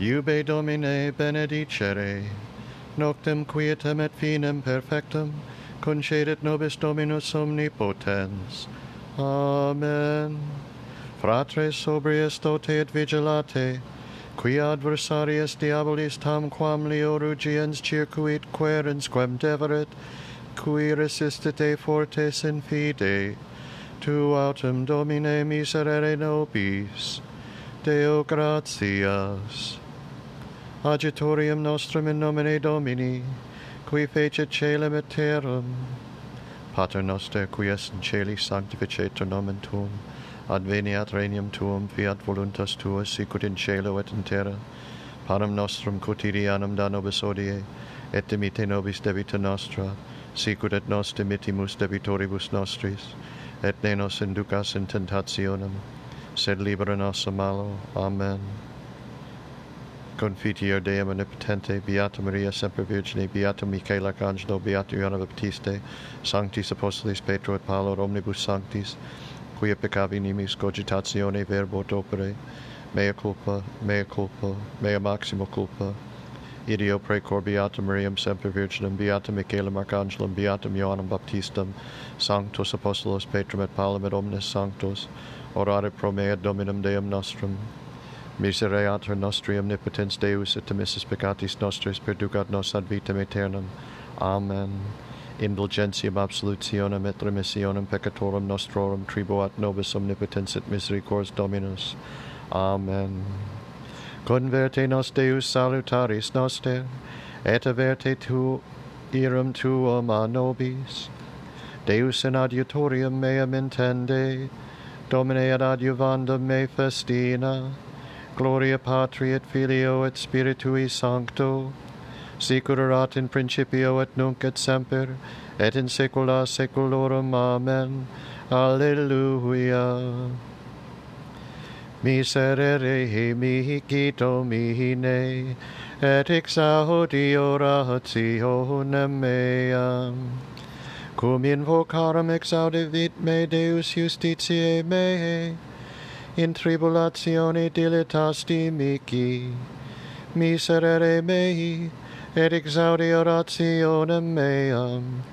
Iube Domine benedicere, noctem quietem et finem perfectum, concedit nobis Dominus omnipotens. Amen. Fratres sobrius dote et vigilate, qui adversarius diabolis tamquam leo rugiens circuit querens quem deverit, qui resistite fortes in fide, tu autem Domine miserere nobis, Deo gratias agitorium nostrum in nomine Domini, qui fecit celem et terram. Pater noster, qui es in celi sanctificetur nomen tuum, adveniat regnum tuum, fiat voluntas tua, sicut in caelo et in terra. Panem nostrum quotidianum da nobis odie, et dimite nobis debita nostra, sicut et nos dimitimus debitoribus nostris, et ne nos inducas in tentationem, sed libera nos a malo. Amen. Confitio Deum omnipotente, Beata Maria semper virgine, Beata Michael Arcangelo, Beata Ioanna Baptiste, Sanctis Apostolis Petro et Paolo, omnibus sanctis, quia peccavi nimis cogitatione verbo opere, mea culpa, mea culpa, mea maxima culpa, Idio precor Beata Mariam semper virginum, Beata Michaelum Arcangelum, beatam Ioannem Baptistum, Sanctus apostolos Petrum et Paulum et omnes sanctos, orare pro mea Dominum Deum nostrum. Misereat nostri omnipotens Deus et missis peccatis nostris perducat nos ad vitam aeternam. Amen. Indulgentiam absolutionem et remissionem peccatorum nostrorum tribuat nobis omnipotens et misericors Dominus. Amen. Converte nos Deus salutaris noster, et averte tu irum tuum a nobis. Deus in adiutorium meam intende, Domine ad adiuvandum me festina, Gloria Patri et Filio et Spiritui Sancto, sicur erat in principio et nunc et semper, et in saecula saeculorum. Amen. Alleluia. Miserere mihi qui Domine, et exaudi orationem meam. Cum invocarum exaudivit me Deus justitiae mei, in tribulatione diletasti mihi. Miserere mei, et exaudi orationem meam.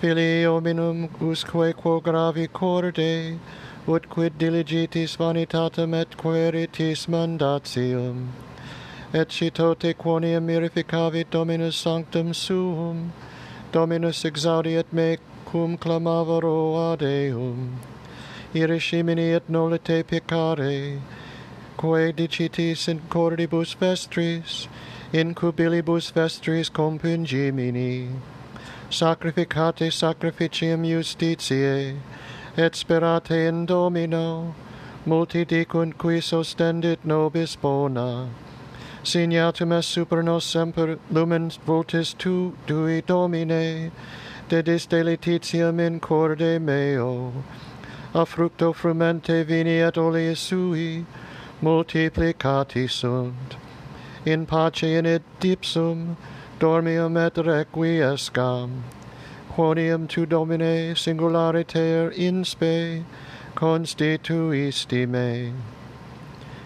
Filii hominum usque quo gravi corde, ut quid diligitis vanitatem et queritis mandatium. Et citote quoniam mirificavit Dominus sanctum suum, Dominus exaudi et me cum clamavaro ad eum irishimini et nolite peccare, quae dicitis in cordibus vestris, in cubilibus vestris compungimini, sacrificate sacrificium justitiae, et sperate in Domino, multi dicunt qui sostendit nobis bona, signatum est super nos semper lumen vultis tu dui domine dedis delititiam in corde meo. A fructo frumente vini et oleis sui multiplicati sunt. In pace in id dipsum dormium et requiescam. Quonium tu domine singulariter in spe constituisti me.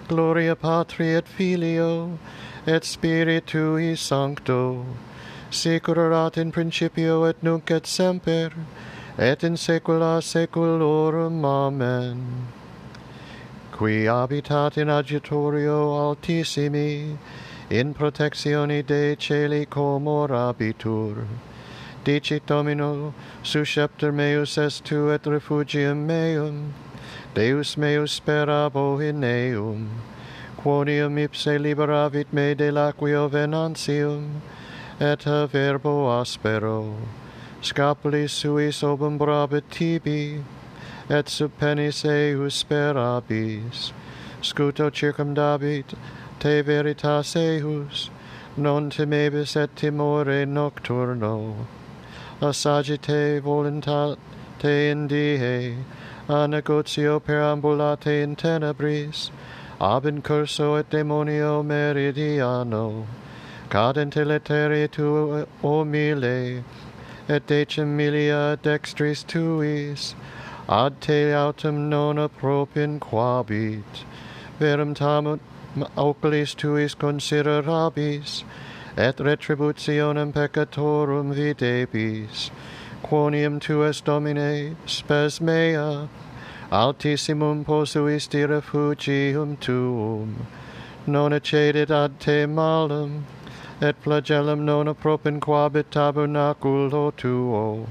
Gloria Patri et Filio et Spiritui Sancto, sicurat in principio et nunc et semper, et in saecula saeculorum. Amen. Qui habitat in agitorio altissimi, in protectione Dei celi comor abitur. Dicit Domino, suscepter meus est tu et refugium meum, Deus meus sperabo in eum, quonium ipse liberavit me de laquio venantium, et a verbo aspero, Scapuli suis obumbrabit tibi, et sub penis eius sperabis. Scuto circumdabit, te veritas eius, non timebis et timore nocturno. Assagite voluntat te in die, a negotio perambulate in tenebris, ab in curso et demonio meridiano, Cadente letere tu omile, et decimilia dextris tuis, ad te autem non propin quabit, verum tamut oculis tuis considerabis, et retributionem peccatorum videbis, quonium tuas domine spes mea, altissimum posuisti refugium tuum, non accedit ad te malum, et flagellum non propinquabit tabernaculo tuo.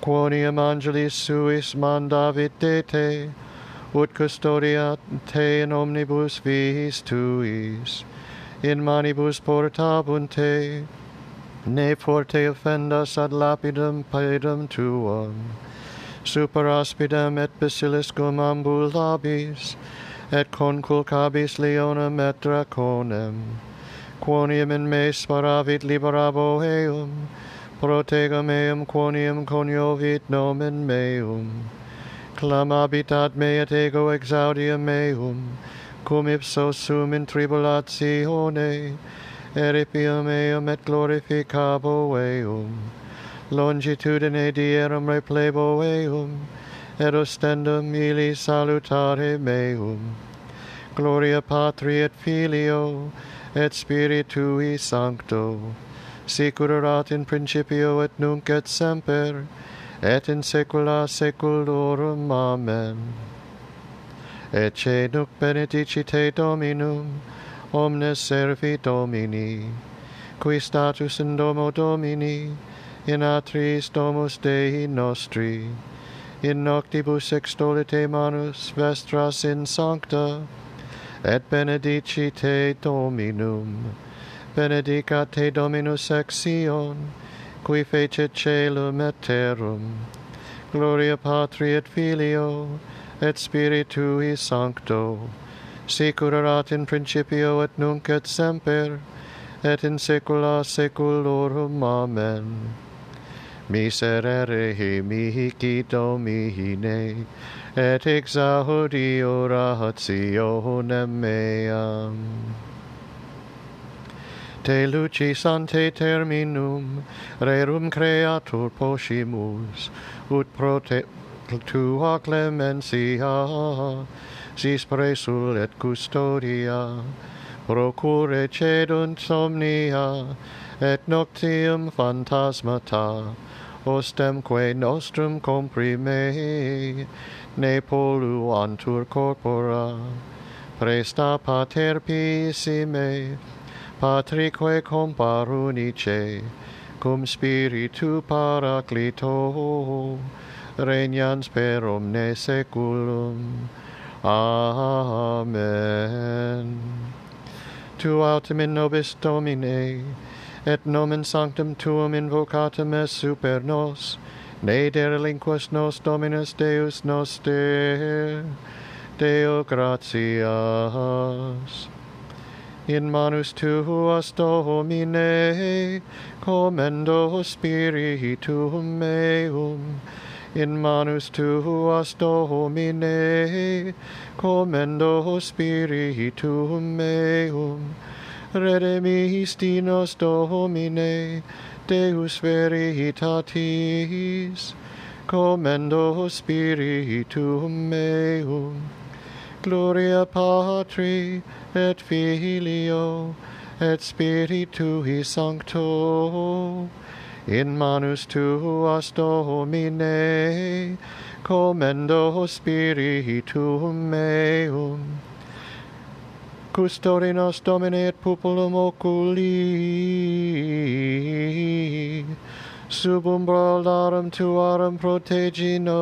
Quoniam angelis suis mandavit de te, ut custodiat te in omnibus viis tuis, in manibus portabunt te, ne forte offendas ad lapidem paedem tuum, super aspidem et basiliscum ambulabis, et conculcabis leonem et draconem, quoniam in me sparavit liberabo eum, protegam meum quoniam coniovit nomen meum. Clamabit ad me et ego exaudium meum, cum ipso sum in tribulatione, eripium eum et glorificabo eum. Longitudine dierum replebo eum, et ostendum ili salutare meum. Gloria Patri et Filio, et Spiritui Sancto, sicur erat in principio et nunc et semper, et in saecula saeculorum. Amen. Ecce nunc benedicite Dominum, omnes servi Domini, qui status in domo Domini, in atris domus Dei nostri, in noctibus extolite manus vestras in sancta, et benedicite Dominum, benedicat te Dominus ex qui fecit celum et terrum. Gloria Patri et Filio, et Spiritui Sancto, sicur erat in principio et nunc et semper, et in saecula saeculorum. Amen. Miserere mihi cito mihine, et exaudi orationem meam. Te lucis ante terminum, rerum creatur poscimus, ut pro te tua clemencia, sis presul et custodia, procure cedunt somnia, et noctium phantasmata ostemque nostrum comprime ne polluantur corpora presta pater pisime patrique comparunice cum spiritu paraclito regnans per omne seculum. Amen. Tu autem in nobis domine et nomen sanctum tuum invocatum es super nos, ne derelinquas nos Dominus Deus nos de, Deo gratias. In manus tuas Domine, commendo spiritum meum, in manus tuas Domine, commendo spiritum meum, redemisti nos domine deus veritatis commendo spiritum meum. Gloria patri et filio et spiritui sancto in manus tuas domine commendo spiritum meum custode nos domine et populum oculi. Sub umbra larum tuarum protegi nos.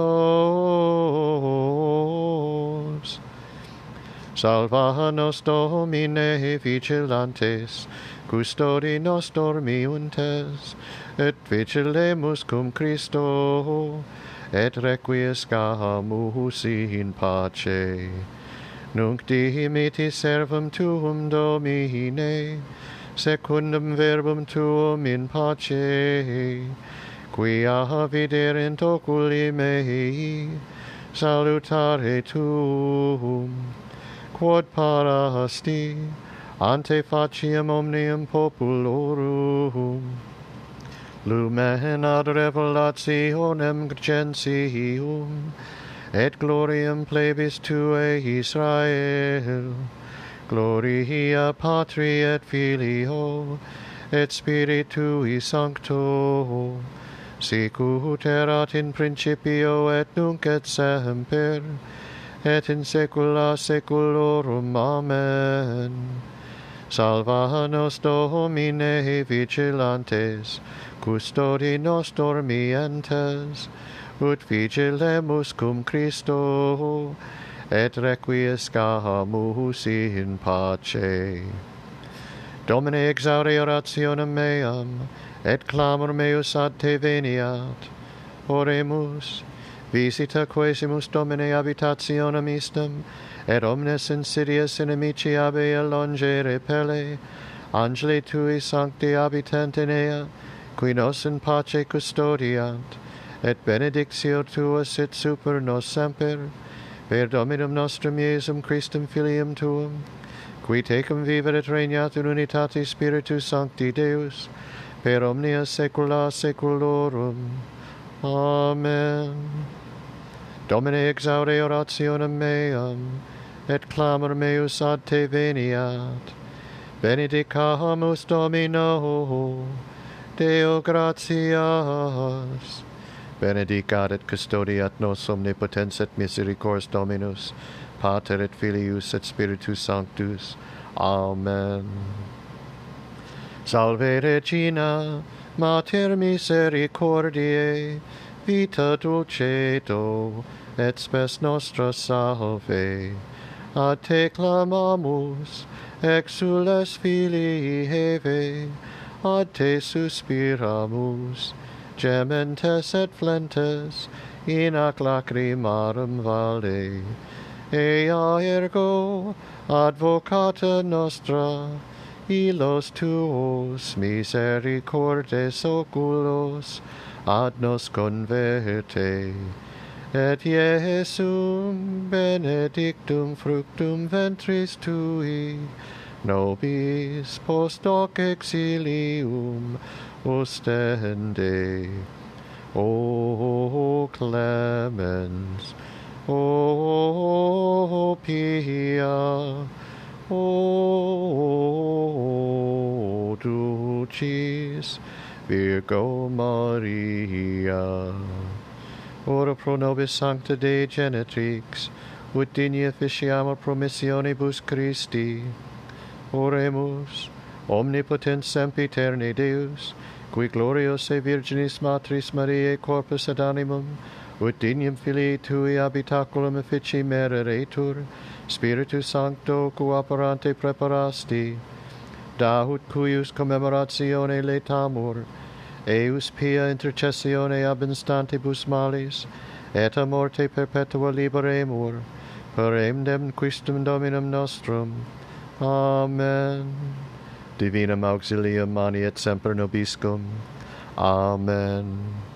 Salva nos domine vigilantes custodi nos dormiuntes et vigilemus cum Christo et requiescamus in pace. Nunc dimitti servum tuum Domine, secundum verbum tuum in pace, quia viderent oculi mei, salutare tuum quod para hasti ante faciam omnium populorum. Lumen ad revelationem gentium et gloriam plebis tuae Israel Gloria Patri et Filio, et Spiritui Sancto, sicut erat in principio et nunc et semper, et in saecula saeculorum. Amen. Salva nos Domine vigilantes, custodi nos dormientes, ut vigilemus cum Christo, et requiescamus in pace. Domine exaure orationem meam, et clamor meus ad te veniat. Oremus, visita quesimus Domine habitationem istem, et omnes insidias inimici abe ea longe repele, angeli tui sancti habitant in ea, qui nos in pace custodiant, et benedictio tua sit super nos semper, per Dominum nostrum Iesum Christum Filium Tuum, qui tecum viver et regnat in unitate Spiritus Sancti Deus, per omnia saecula saeculorum. Amen. Domine exaure orationem meam, et clamor meus ad te veniat. Benedicamus Domino, Deo gratias, benedicat et custodiat nos omnipotens et misericors Dominus, Pater et Filius et Spiritus Sanctus. Amen. Salve Regina, Mater misericordiae, vita dulcedo, et spes nostra salve. A te clamamus, exules filii heve, ad te suspiramus, gementes et flentes in ac lacrimarum valde. Ea ergo, advocata nostra, ilos tuos misericordes oculos ad nos converte. Et Iesum benedictum fructum ventris tui, nobis post hoc exilium ostende. O clemens, O pia, O dulcis Virgo Maria. Ora pro nobis sancta Dei genetrix, ut digni officiamo promissionibus Christi. Oremus, omnipotens sempiterne Deus, qui glorios e Virginis Matris Mariae corpus et animum, ut dignum filii tui habitaculum effici mereretur, Spiritus Sancto, cooperante preparasti, preparasti, dahut cuius commemoratione letamur, eus pia intercessione ab instantibus malis, et a morte perpetua liberemur, per emdem quistum Dominum nostrum. Amen divinam auxilium mani et semper nobiscum. Amen.